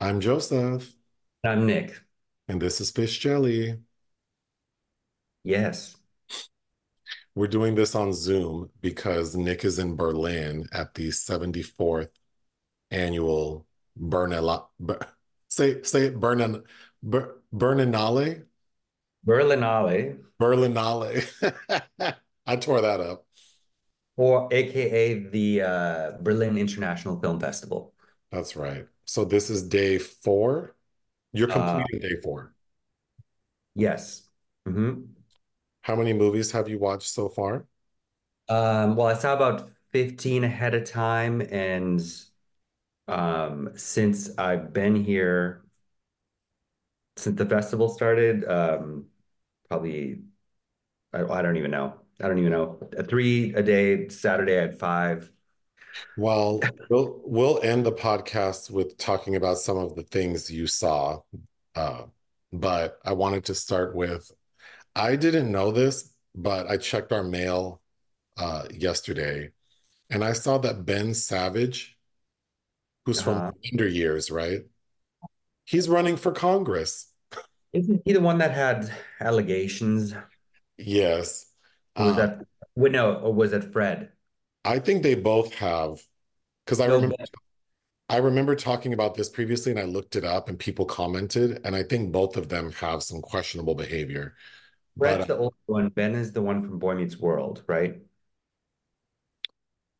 I'm Joseph, I'm Nick. and this is Fish Jelly. Yes. We're doing this on Zoom because Nick is in Berlin at the 74th annual Berlinale. Ber, say say it Berlin Ber, Berlinale Berlinale, Berlinale. I tore that up. or AKA the uh, Berlin International Film Festival. That's right. So this is day four. You're Uh, completing day four. yes. hmm How many movies have you watched so far? Um, well, I saw about 15 ahead of time, and um, since I've been here, since the festival started, um, probably I, I don't even know. I don't even know. Three a day, Saturday I had five. Well, we'll we'll end the podcast with talking about some of the things you saw. Uh, but I wanted to start with, I didn't know this, but I checked our mail uh, yesterday, and I saw that Ben Savage, who's from Uh, Wonder Years, right? He's running for Congress. isn't he the one that had allegations? Yes. Or was Uh, that, wait, no, or was it Fred? I think they both have, because I No, remember I remember talking about this previously and I looked it up and people commented, and I think both of them have some questionable behavior. Fred's But the old one. Ben is the one from Boy Meets World, right?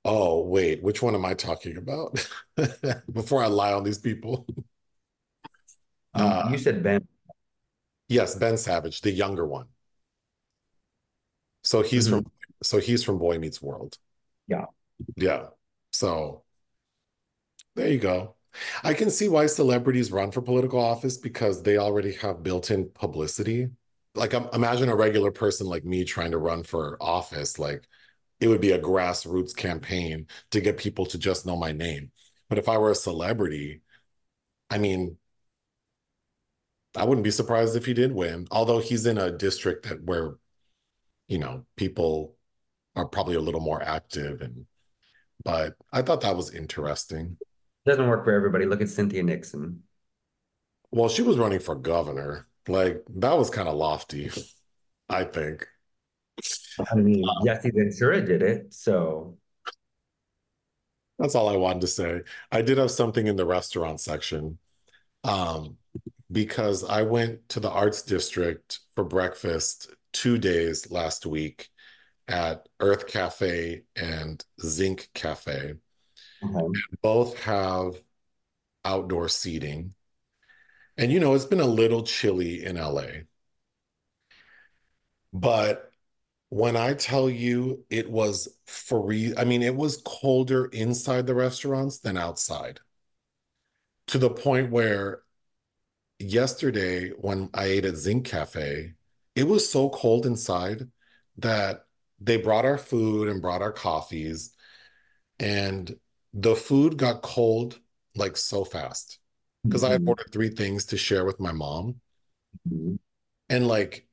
oh, wait, which one am I talking about? Before I lie on these people. You, Uh, you said Ben. yes, Ben Savage, the younger one. So he's Mhm. from so he's from Boy Meets World. Yeah. Yeah. So there you go. I can see why celebrities run for political office because they already have built-in publicity. Like um, imagine a regular person like me trying to run for office, like it would be a grassroots campaign to get people to just know my name. But if I were a celebrity, I mean, I wouldn't be surprised if he did win, although he's in a district that where, you know, people are probably a little more active and but I thought that was interesting. Doesn't work for everybody. Look at Cynthia Nixon. Well, she was running for governor. Like that was kind of lofty, I think. I mean, Jesse Ventura did it. So, That's all I wanted to say. I did have something in the restaurant section. Um, because I went to the arts district for breakfast two days last week at Earth Cafe and Zinc Cafe. um, Both have outdoor seating. And you know, it's been a little chilly in LA. But when I tell you it was free, I mean, it was colder inside the restaurants than outside. To the point where yesterday, when I ate at Zinc Cafe, it was so cold inside that they brought our food and brought our coffees, and the food got cold like so fast because I had mhm, ordered three things to share with my mom. mhm. And like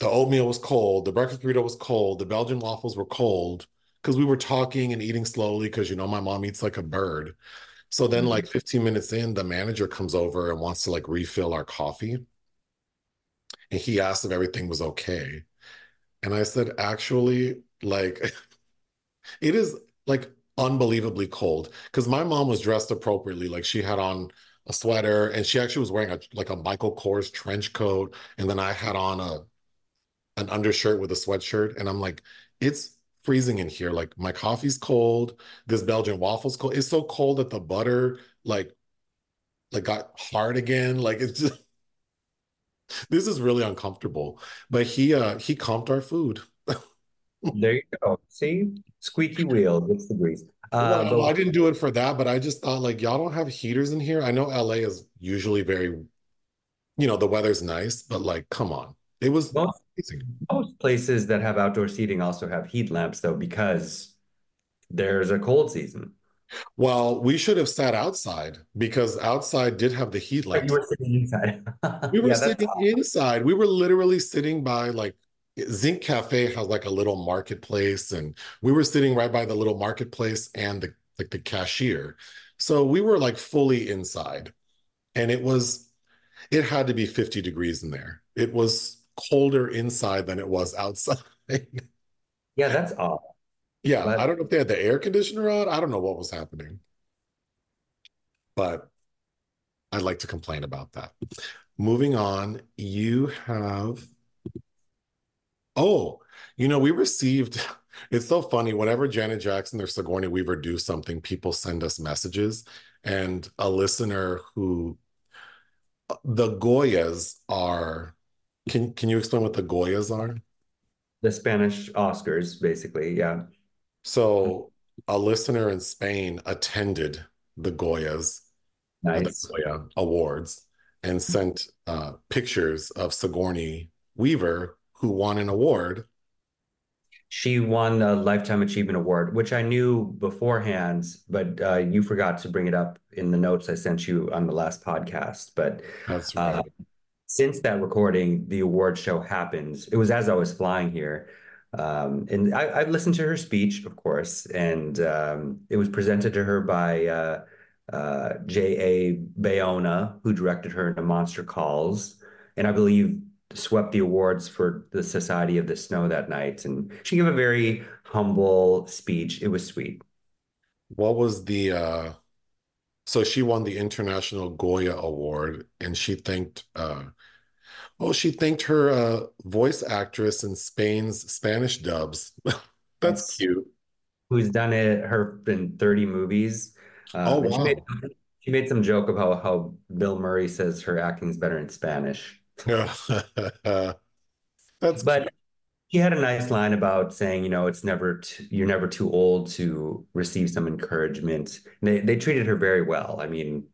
the oatmeal was cold, the breakfast burrito was cold, the Belgian waffles were cold because we were talking and eating slowly because you know my mom eats like a bird. So then Mhm. like 15 minutes in, the manager comes over and wants to like refill our coffee. and he asked if everything was okay. And I said, actually, like, it is like unbelievably cold because my mom was dressed appropriately. Like, she had on a sweater and she actually was wearing a like a Michael Kors trench coat. And then I had on a an undershirt with a sweatshirt. And I'm like, it's freezing in here. Like my coffee's cold. This Belgian waffle's cold. It's so cold that the butter like like got hard again. Like it's just this is really uncomfortable. But he uh he comped our food. there you go. See, squeaky wheel gets the grease. Uh, well, but... I didn't do it for that, but I just thought like y'all don't have heaters in here. I know LA is usually very, you know, the weather's nice, but like, come on, it was most, most places that have outdoor seating also have heat lamps though, because there's a cold season. Well, we should have sat outside because outside did have the heat lamps. You were sitting inside. we were yeah, sitting inside. We were literally sitting by like Zinc Cafe has like a little marketplace, and we were sitting right by the little marketplace and the like the cashier. So we were like fully inside. And it was it had to be 50 degrees in there. It was colder inside than it was outside. yeah, that's odd. Yeah, but... I don't know if they had the air conditioner on. I don't know what was happening. But I'd like to complain about that. Moving on, you have Oh, you know, we received, it's so funny. Whenever Janet Jackson or Sigourney Weaver do something, people send us messages. And a listener who, the Goyas are, can, can you explain what the Goyas are? The Spanish Oscars, basically. Yeah. So a listener in Spain attended the Goyas, nice. the Goya Awards, and sent uh, pictures of Sigourney Weaver who won an award. She won the Lifetime Achievement Award, which I knew beforehand, but uh, you forgot to bring it up in the notes I sent you on the last podcast. But that's right. Uh, since that recording, the award show happened. It was as I was flying here. Um, and I, I, listened to her speech, of course, and um, it was presented to her by uh, uh, J.A. Bayona, who directed her in Monster Calls. And I believe swept the awards for the Society of the Snow that night. And she gave a very humble speech. It was sweet. What was the uh so she won the International Goya Award and she thanked uh oh she thanked her uh voice actress in Spain's Spanish dubs. That's, cute. Who's done it her in 30 movies. Um, oh wow. She made, she made some joke about how Bill Murray says her acting's better in Spanish. That's but he had a nice line about saying, you know, it's never you're never too old to receive some encouragement. And they they treated her very well. I mean,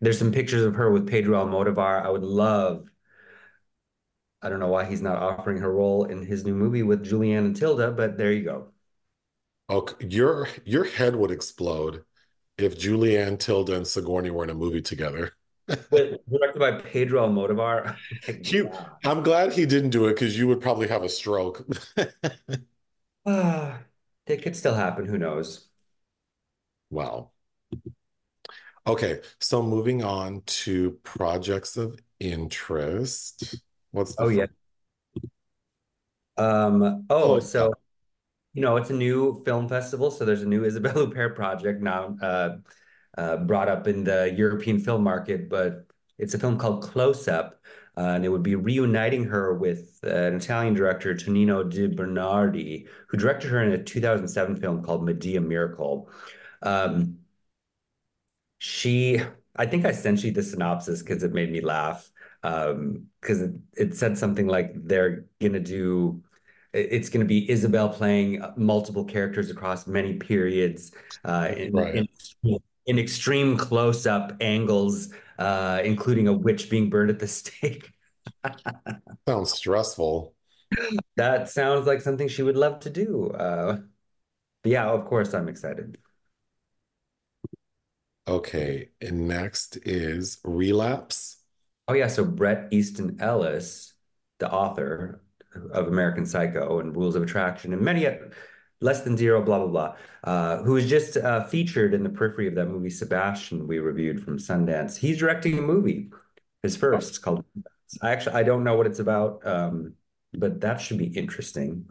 there's some pictures of her with Pedro Almodovar. I would love. I don't know why he's not offering her role in his new movie with Julianne and Tilda, but there you go. Oh, your your head would explode if Julianne, Tilda, and Sigourney were in a movie together. directed by Pedro Almodovar. you, I'm glad he didn't do it because you would probably have a stroke. uh, it could still happen. Who knows? Wow. Okay, so moving on to projects of interest. What's oh yeah. Um. Oh, so you know it's a new film festival, so there's a new Isabelle Huppert project now. Uh, uh, brought up in the European film market, but it's a film called Close Up, uh, and it would be reuniting her with uh, an Italian director, Tonino De Bernardi, who directed her in a 2007 film called Medea Miracle. Um, she, I think I sent you the synopsis because it made me laugh because um, it, it said something like they're gonna do it's going to be Isabel playing multiple characters across many periods uh, in, right. in, in extreme close-up angles, uh, including a witch being burned at the stake. sounds stressful. That sounds like something she would love to do. Uh, yeah, of course, I'm excited. Okay, and next is Relapse. Oh yeah, so Bret Easton Ellis, the author of American Psycho and Rules of Attraction, and many less than zero, blah blah blah, uh, who was just uh, featured in the periphery of that movie Sebastian we reviewed from Sundance. He's directing a movie, his first, called I actually I don't know what it's about, um, but that should be interesting.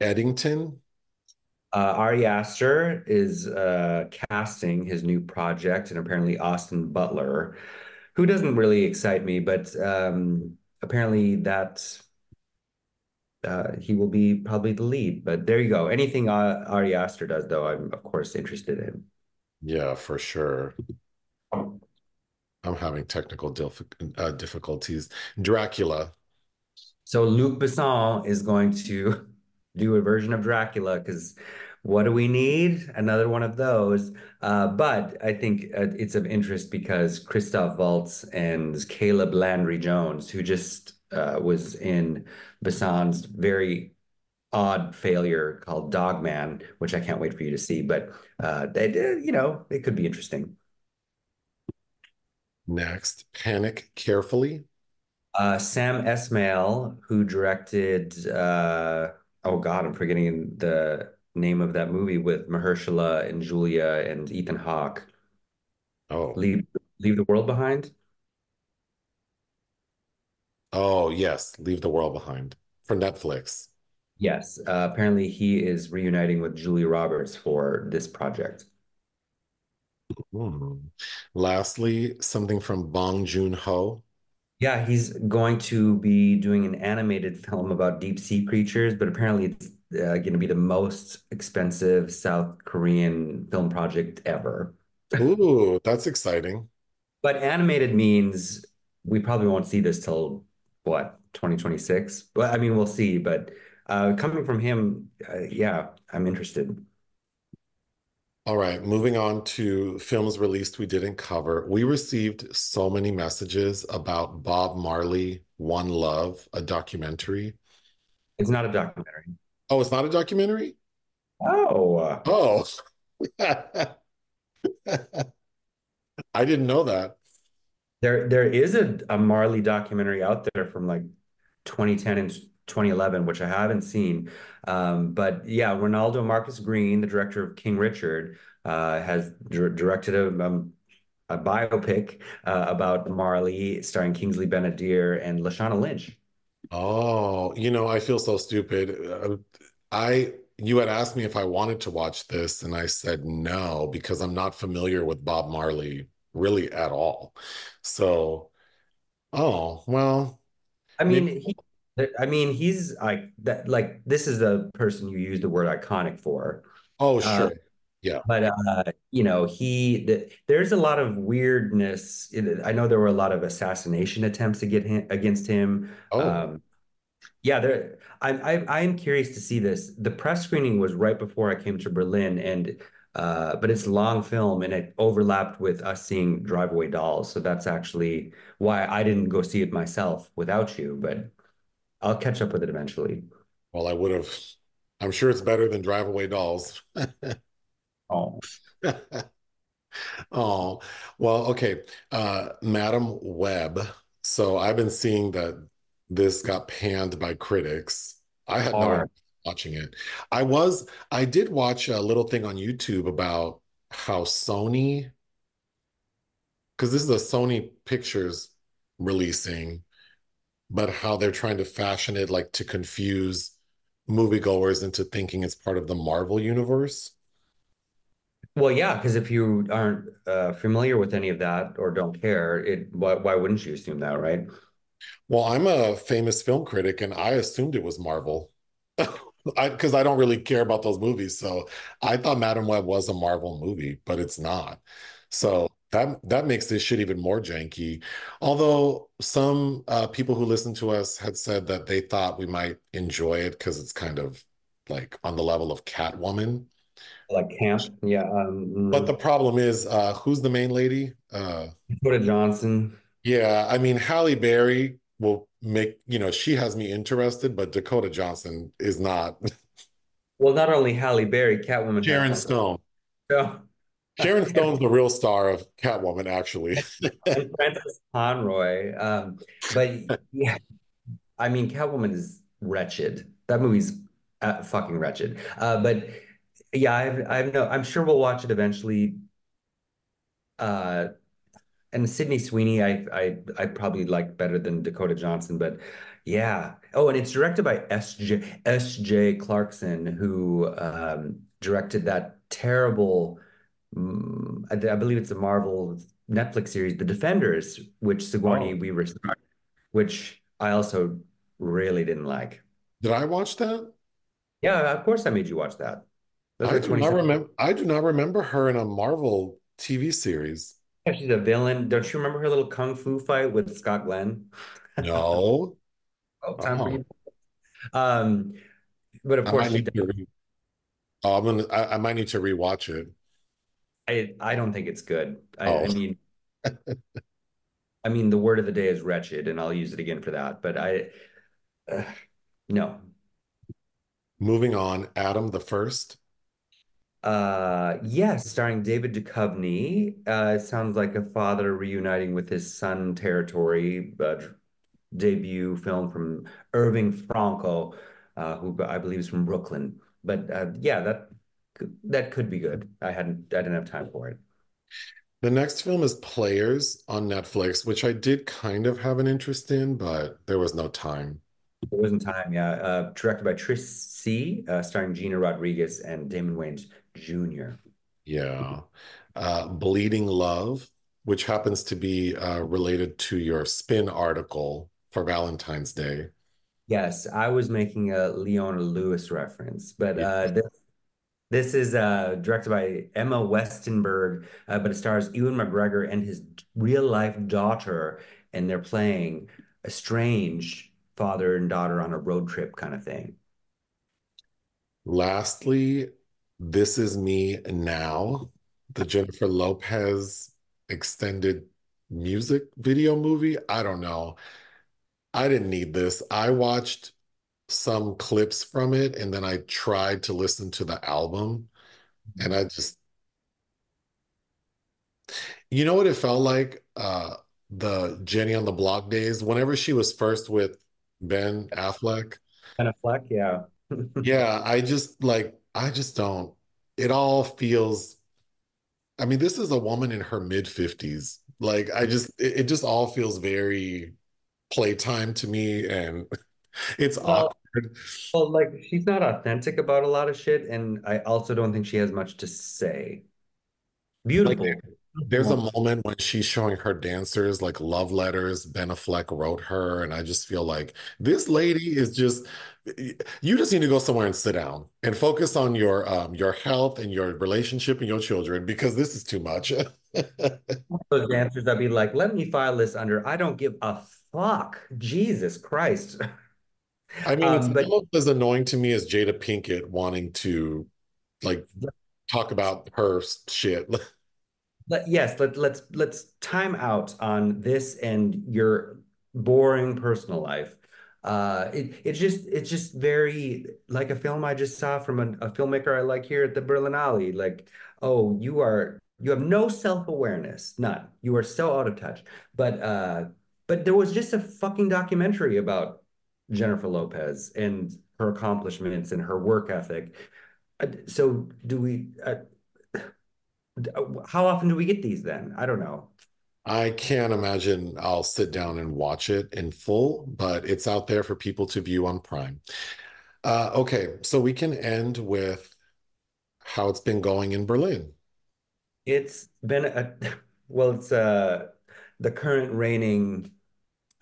Eddington. Uh, Ari Aster is uh, casting his new project, and apparently Austin Butler, who doesn't really excite me, but um, apparently that uh, he will be probably the lead. But there you go. Anything uh, Ari Aster does, though, I'm of course interested in. Yeah, for sure. I'm having technical dif uh, difficulties. Dracula. So Luc Besson is going to do a version of Dracula because what do we need? Another one of those. Uh, but I think uh, it's of interest because Christoph Waltz and Caleb Landry Jones, who just uh, was in Besson's very odd failure called Dogman, which I can't wait for you to see. But uh, they, you know, it could be interesting. Next, Panic Carefully. Uh, Sam Esmail, who directed, uh, oh God, I'm forgetting the name of that movie with Mahershala and Julia and Ethan Hawke. Oh, Leave Leave the World Behind. oh yes, Leave the World Behind for Netflix. Yes, uh, apparently he is reuniting with Julia Roberts for this project. Hmm. Lastly, something from Bong Joon-ho. Yeah, he's going to be doing an animated film about deep sea creatures, but apparently it's uh, going to be the most expensive South Korean film project ever. Ooh, that's exciting. But animated means we probably won't see this till what, 2026? Well, I mean, we'll see, but uh, coming from him, uh, yeah, I'm interested. All right, moving on to films released we didn't cover. We received so many messages about Bob Marley, One Love, a documentary. It's not a documentary. Oh, it's not a documentary? Oh, uh, Oh, I didn't know that. there there is a, a Marley documentary out there from like 2010 and 2011, which I haven't seen. Um, but yeah, Reinaldo Marcus Green, the director of King Richard, uh, has dir directed a, um, a biopic uh, about Marley, starring Kingsley Ben-Adir and Lashana Lynch. Oh, you know, I feel so stupid. Uh, I you had asked me if I wanted to watch this, and I said no because I'm not familiar with Bob Marley really at all. So, oh, well, I mean, maybe. he, I mean, he's like that. Like this is the person you use the word iconic for. Oh, Uh, sure. Yeah. but uh, you know, he the, there's a lot of weirdness. I know there were a lot of assassination attempts to get him against him. Oh, Um, Yeah, there. I, I I am curious to see this. The press screening was right before I came to Berlin, and uh, but it's a long film, and it overlapped with us seeing Drive Away Dolls. So that's actually why I didn't go see it myself without you. But I'll catch up with it eventually. well, I would have. I'm sure it's better than Drive Away Dolls. Oh, Oh, well, okay. Uh, Madam Web. So I've been seeing that this got panned by critics. I had no watching it. I was, I did watch a little thing on YouTube about how Sony, because this is a Sony Pictures releasing, but how they're trying to fashion it like to confuse moviegoers into thinking it's part of the Marvel universe. Well, yeah, because if you aren't uh, familiar with any of that or don't care, it why why wouldn't you assume that, right? Well, I'm a famous film critic and I assumed it was Marvel. Because I don't really care about those movies. So I thought Madam Web was a Marvel movie, but it's not. So that that makes this shit even more janky. Although some uh, people who listen to us had said that they thought we might enjoy it because it's kind of like on the level of Catwoman. Like camp, yeah. But Um, the problem is, uh, who's the main lady? Uh, Dakota Johnson. Yeah, I mean, Halle Berry will make, you know, she has me interested, but Dakota Johnson is not. Well, not only Halle Berry, Catwoman Sharon. Stone. So, Sharon Stone's the real star of Catwoman, actually. and Frances Conroy. Um, but yeah, I mean, Catwoman is wretched. That movie's uh, fucking wretched. Uh, but yeah, I've, I've no, I'm sure we'll watch it eventually. Uh, and Sydney Sweeney, I I I probably like better than Dakota Johnson, but yeah. Oh, and it's directed by S.J. S.J. Clarkson, who um, directed that terrible, um, I, I, believe it's a Marvel Netflix series, The Defenders, which Sigourney oh. Weaver starred, which I also really didn't like. Did I watch that? Yeah, of course I made you watch that. I do not remember. I do not remember her in a Marvel TV series. Yeah, she's a villain. Don't you remember her little kung fu fight with Scott Glenn? No. oh, time for you. Um, but of course, she re- oh, I'm gonna. I, I, might need to rewatch it. I I don't think it's good. I, oh. I mean, I mean, the word of the day is wretched, and I'll use it again for that. But I, uh, no. Moving on, Adam the First. Uh, yes, starring David Duchovny. Uh, sounds like a father reuniting with his son Territory, uh, debut film from Irving Franco, uh, who I believe is from Brooklyn. But uh, yeah, that that could be good. I hadn't, I didn't have time for it. The next film is Players on Netflix, which I did kind of have an interest in, but there was no time. There wasn't time, yeah. Uh, directed by Trish Sie, uh, starring Gina Rodriguez and Damon Wayans Jr. Yeah. Uh, Bleeding Love, which happens to be uh, related to your spin article for Valentine's Day. Yes, I was making a Leona Lewis reference, but uh, this this is uh, directed by Emma Westenberg, uh, but it stars Ewan McGregor and his real life daughter, and they're playing estranged father and daughter on a road trip kind of thing. Lastly, This Is Me Now, the Jennifer Lopez extended music video movie. I don't know. I didn't need this. I watched some clips from it and then I tried to listen to the album and I just you know what it felt like uh the Jenny on the Block days whenever she was first with Ben Affleck. Ben Affleck, yeah. yeah, I just like I just don't it all feels I mean this is a woman in her mid 50s. Like I just it, it just all feels very playtime to me and it's well, awkward. Well, like she's not authentic about a lot of shit, and I also don't think she has much to say. Beautiful. Like, there's a moment when she's showing her dancers like love letters Ben Affleck wrote her, and I just feel like this lady is just you just need to go somewhere and sit down and focus on your um your health and your relationship and your children because this is too much. Those dancers I'd be like, let me file this under I don't give a fuck. Jesus Christ. I mean, it's um, but, almost as annoying to me as Jada Pinkett wanting to like talk about her shit. Let, yes, let, let's let's time out on this and your boring personal life. Uh, it, it's just it's just very like a film I just saw from a, a filmmaker I like here at the Berlinale. Like, oh, you are you have no self-awareness, none. You are so out of touch. But uh, but there was just a fucking documentary about Jennifer Lopez and her accomplishments and her work ethic. Uh, so do we? Uh, how often do we get these then? I don't know. I can't imagine I'll sit down and watch it in full, but it's out there for people to view on Prime. Uh, okay, so we can end with how it's been going in Berlin. It's been a well, it's uh the current reigning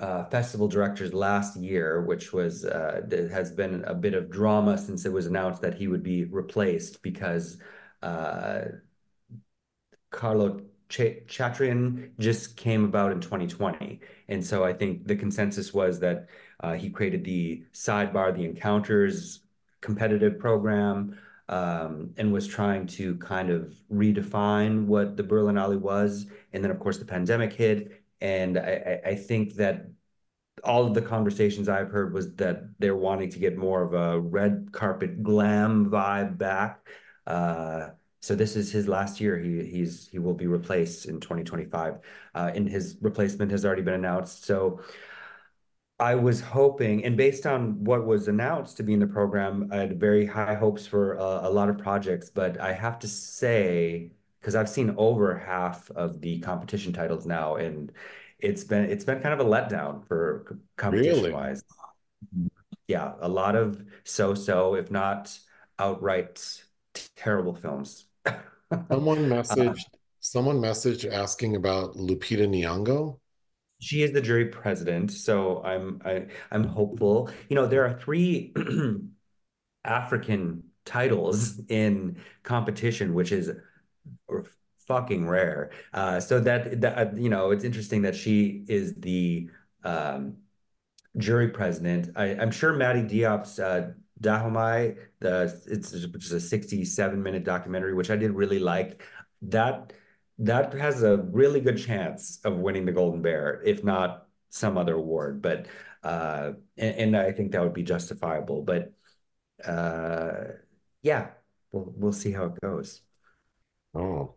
uh, festival directors last year, which was uh, has been a bit of drama since it was announced that he would be replaced because uh, Carlo Ch- Chatrian just came about in 2020, and so I think the consensus was that uh, he created the sidebar, the encounters competitive program. Um, and was trying to kind of redefine what the Berlin Berlinale was. And then, of course, the pandemic hit, and I, I think that all of the conversations I've heard was that they're wanting to get more of a red carpet glam vibe back. Uh, so this is his last year. He he's he will be replaced in 2025, uh, and his replacement has already been announced. So I was hoping, and based on what was announced to be in the program, I had very high hopes for uh, a lot of projects. But I have to say, because I've seen over half of the competition titles now, and it's been it's been kind of a letdown for competition Really? wise. Yeah, a lot of so-so, if not outright terrible films. Someone Uh, messaged someone messaged asking about Lupita Nyong'o. she is the jury president, so I'm I, I'm hopeful. You know, there are three African titles in competition, which is fucking rare. Uh, so that that you know, it's interesting that she is the um, jury president. I, I'm sure Mati Diop's uh, Dahomey, the it's just a 67 minute documentary, which I did really like. That that has a really good chance of winning the Golden Bear, if not some other award. But uh, and, and I think that would be justifiable. But uh, yeah, we'll we'll see how it goes. Oh.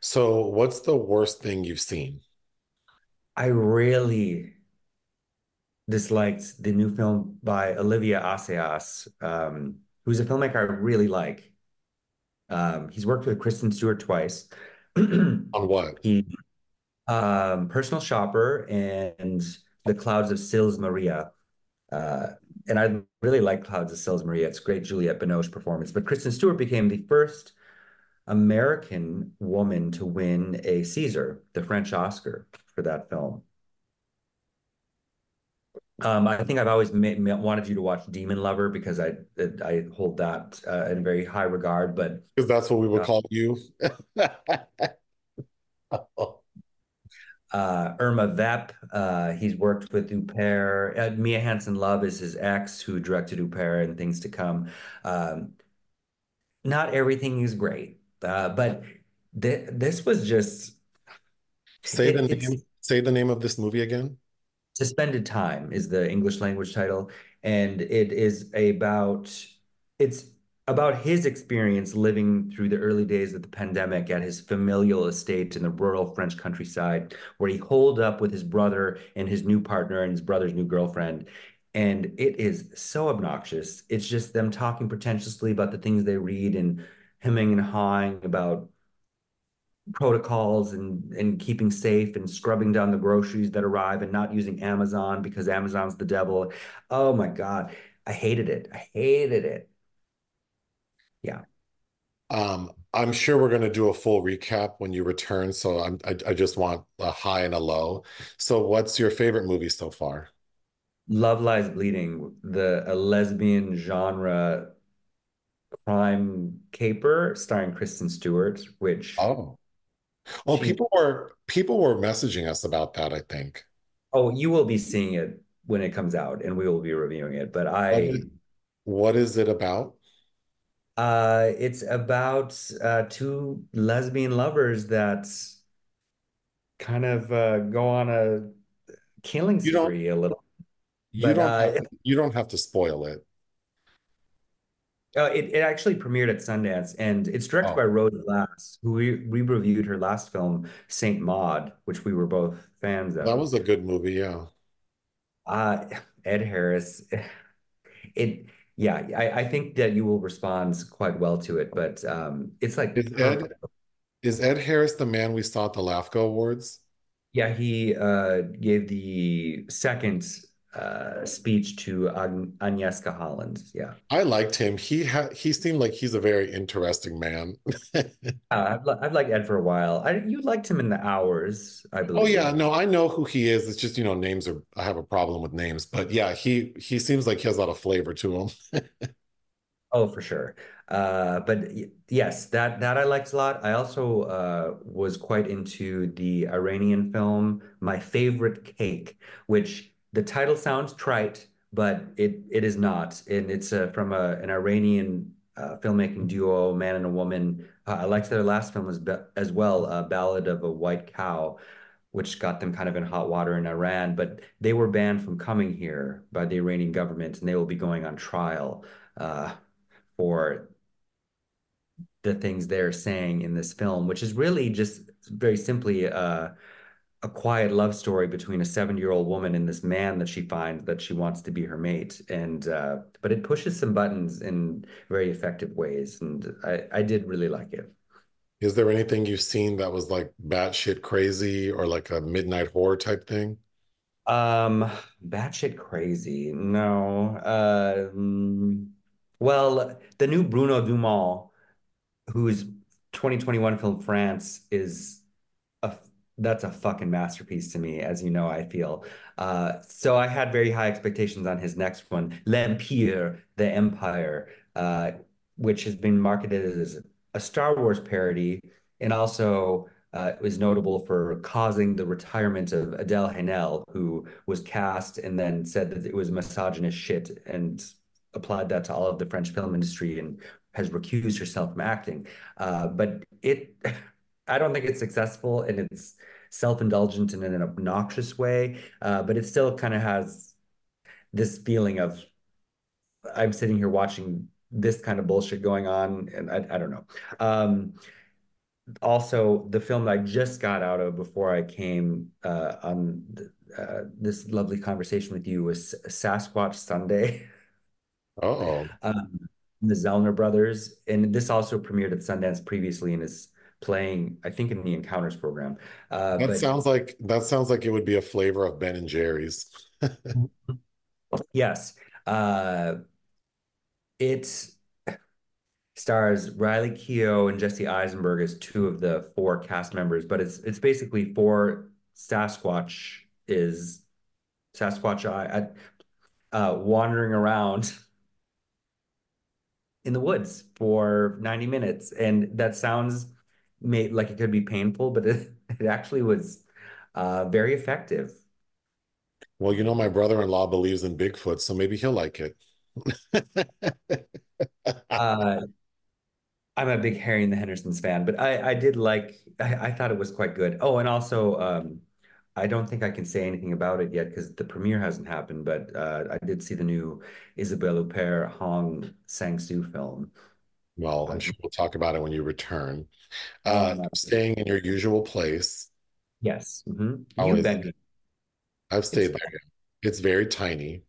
So what's the worst thing you've seen? I really disliked the new film by Olivier Assayas, um, who's a filmmaker I really like. Um, he's worked with Kristen Stewart twice. On what? He um, Personal Shopper and The Clouds of Sils Maria. Uh, and I really like Clouds of Sils Maria. It's great Juliette Binoche performance. But Kristen Stewart became the first American woman to win a Caesar, the French Oscar, for that film. Um, I think I've always ma wanted you to watch Demon Lover because I I hold that uh, in very high regard. But Because that's what we would uh, call you. uh, Irma Vep, uh, he's worked with Huppert. Uh, Mia Hansen-Løve is his ex, who directed Huppert and Things to Come. Um, not everything is great, uh, but th this was just Say the it, it's name, say the name of this movie again. Suspended Time is the English language title, and it is about it's about his experience living through the early days of the pandemic at his familial estate in the rural French countryside, where he holed up with his brother and his new partner and his brother's new girlfriend. And it is so obnoxious. It's just them talking pretentiously about the things they read and hemming and hawing about protocols and and keeping safe and scrubbing down the groceries that arrive and not using Amazon because Amazon's the devil. Oh my God. I hated it. I hated it. Yeah. Um, I'm sure we're going to do a full recap when you return. So I'm, I, I just want a high and a low. So what's your favorite movie so far? Love Lies Bleeding, the a lesbian genre crime caper starring Kristen Stewart, which Oh, oh, she people were people were messaging us about that, I think. oh, you will be seeing it when it comes out and we will be reviewing it. But I what is it about? uh it's about uh two lesbian lovers that kind of uh, go on a killing spree a little. you But don't uh, have you don't have to spoil it. Uh, it, it actually premiered at Sundance, and it's directed by Oh, Rose Glass, who we, we reviewed her last film, Saint Maud, which we were both fans of. that was a good movie, yeah. Uh, Ed Harris, it yeah, I, I think that you will respond quite well to it, but um, it's like Is Ed is Ed Harris the man we saw at the LAFCA Awards? Yeah, he uh, gave the second uh, speech to Agn Agnieszka Holland. Yeah. I liked him. He had he seemed like he's a very interesting man. Uh, I've, li- I've liked Ed for a while. I, you liked him in the hours, I believe. Oh yeah, no, I know who he is. It's just, you know, names are I have a problem with names. But yeah, he he seems like he has a lot of flavor to him. Oh, for sure. Uh, but yes, that that I liked a lot. I also uh, was quite into the Iranian film My Favorite Cake, which the title sounds trite, but it it is not. And it's uh, from a, an Iranian uh, filmmaking duo, man and a woman. Uh, I liked their last film as, as well, uh, Ballad of a White Cow, which got them kind of in hot water in Iran. But they were banned from coming here by the Iranian government, and they will be going on trial. Uh, for the things they're saying in this film, which is really just very simply uh, a quiet love story between a 70-year-old woman and this man that she finds that she wants to be her mate. And uh, but it pushes some buttons in very effective ways, and I, I did really like it. Is there anything you've seen that was like batshit crazy or like a midnight horror type thing? Um, batshit crazy. No. Uh, mm, well, the new Bruno Dumont, whose 2021 film France is that's a fucking masterpiece to me, as you know, I feel. Uh, so I had very high expectations on his next one, L'Empire, The Empire, uh, which has been marketed as a Star Wars parody and also uh, was notable for causing the retirement of Adèle Haenel, who was cast and then said that it was misogynist shit and applied that to all of the French film industry and has recused herself from acting. Uh, but it, I don't think it's successful and it's self-indulgent in an obnoxious way, uh, but it still kind of has this feeling of I'm sitting here watching this kind of bullshit going on, and I, I don't know. Um, also, the film that I just got out of before I came uh, on uh, this lovely conversation with you was Sasquatch Sunset. Oh, um, the Zellner brothers, and this also premiered at Sundance previously and is playing, I think, in the Encounters program. Uh, that but sounds like that sounds like it would be a flavor of Ben and Jerry's. yes, uh, it stars Riley Keough and Jesse Eisenberg as two of the four cast members, but it's it's basically four Sasquatch is Sasquatch I uh, wandering around in the woods for 90 minutes. And that sounds made like it could be painful, but it, it actually was uh, very effective. Well, you know, my brother-in-law believes in Bigfoot, so maybe he'll like it. uh, I'm a big Harry and the Hendersons fan, but I, I did like, I, I thought it was quite good. Oh, and also, um, I don't think I can say anything about it yet because the premiere hasn't happened, but uh, I did see the new Isabelle Huppert Hong Sang-soo film. Well, I'm sure we'll talk about it when you return. Uh, staying in your usual place. Yes. Mm-hmm. You've been. I've stayed it's, there. It's very tiny.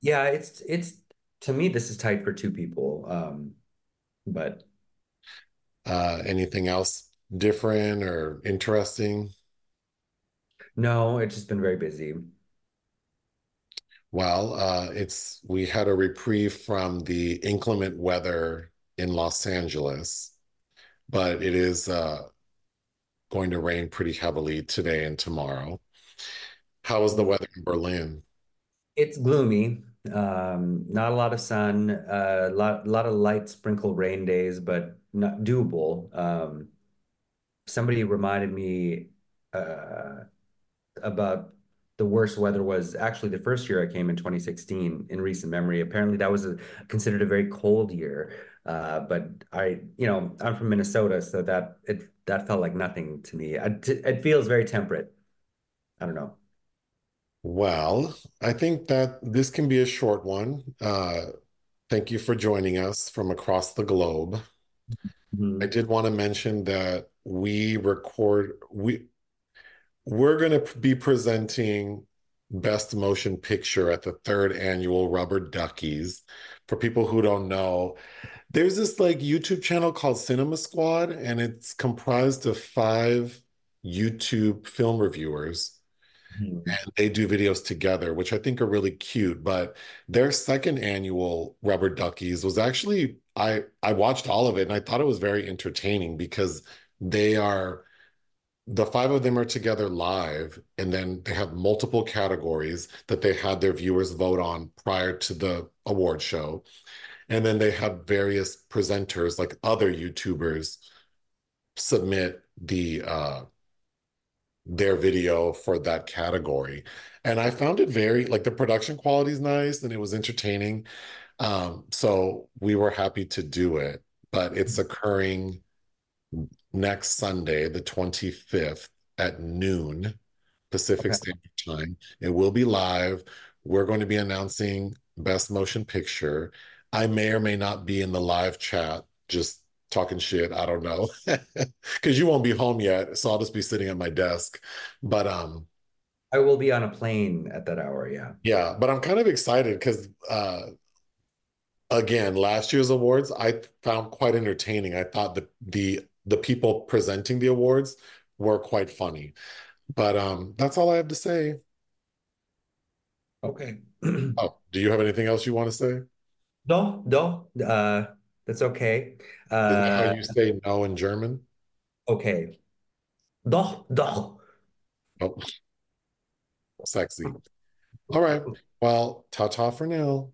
Yeah, it's it's to me this is tight for two people. Um, but uh, anything else different or interesting? No, it's just been very busy. Well, uh, it's we had a reprieve from the inclement weather in Los Angeles, but it is uh, going to rain pretty heavily today and tomorrow. How is the weather in Berlin? It's gloomy. Um, not a lot of sun, a uh, lot, lot of light sprinkle rain days, but not doable. Um, somebody reminded me uh, about the worst weather was actually the first year I came in 2016 in recent memory. Apparently, that was a, considered a very cold year. Uh, but I, you know, I'm from Minnesota, so that it that felt like nothing to me. I, it feels very temperate. I don't know. Well, I think that this can be a short one. Uh, thank you for joining us from across the globe. Mm-hmm. I did want to mention that we record we we're going to be presenting Best Motion Picture at the third annual Rubber Duckies. For people who don't know, there's this like YouTube channel called Cinema Squad, and it's comprised of five YouTube film reviewers Mm-hmm. And they do videos together, which I think are really cute. But their second annual Rubber Duckies was actually I I watched all of it and I thought it was very entertaining because they are the five of them are together live and then they have multiple categories that they had their viewers vote on prior to the award show and then they have various presenters like other youtubers submit the uh their video for that category. And I found it very like the production quality is nice and it was entertaining. Um, so we were happy to do it, but it's occurring next Sunday, the 25th at noon Pacific okay. Standard Time. It will be live. We're going to be announcing Best Motion Picture. I may or may not be in the live chat, just talking shit. I don't know. Cause you won't be home yet. So I'll just be sitting at my desk. But um I will be on a plane at that hour, yeah. Yeah. But I'm kind of excited because uh again, last year's awards I found quite entertaining. I thought that the the people presenting the awards were quite funny. But um, that's all I have to say. Okay. Oh, do you have anything else you want to say? No, no, uh, that's okay. Is that how Uh, you say no in German? okay. Doch, doch. Oh, sexy. All right. Well, ta-ta for now.